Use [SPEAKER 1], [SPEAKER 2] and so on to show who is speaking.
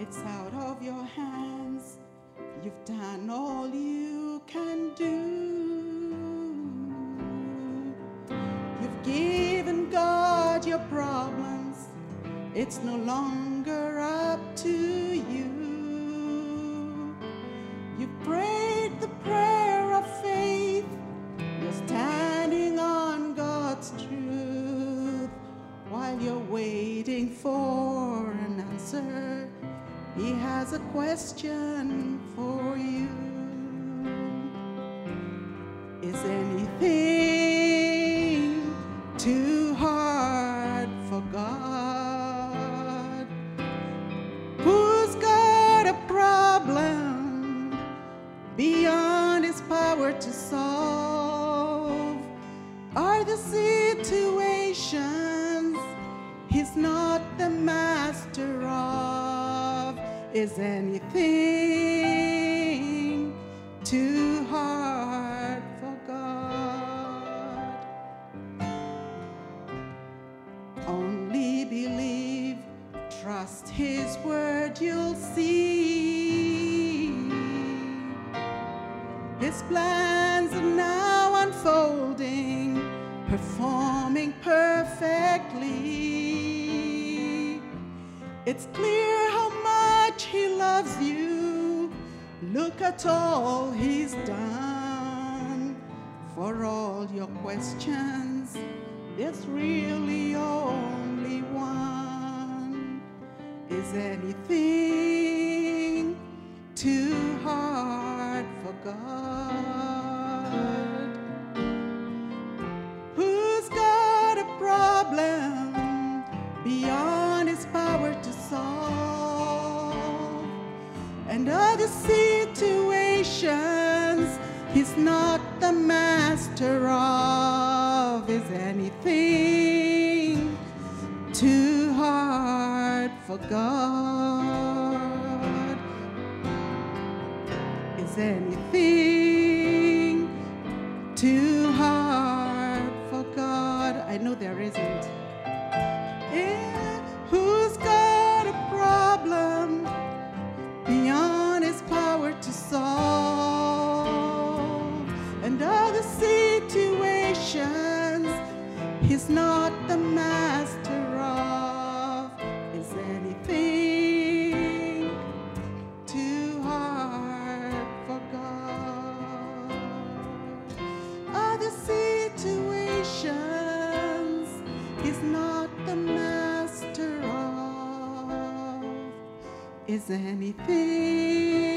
[SPEAKER 1] It's out of your hands. You've done all you can do. You've given God your problems. It's no longer up to you. You've prayed the prayer of faith. You're standing on God's truth while you're waiting for an answer. He has a question for you. Is anything too hard for God? Who's got a problem beyond his power to solve? Are the situations he's not the of? Is anything too hard for God? Only believe, trust His word, you'll see. His plans are now unfolding, performing perfectly. It's clear at all He's done for all your questions. There's really only one. Is anything too hard for God? Who's got a problem beyond other situations he's not the master of. Is anything too hard for God? Is anything too hard for God? I know there isn't. He's not the master of. Is anything too hard for God? Other situations he's not the master of. Is anything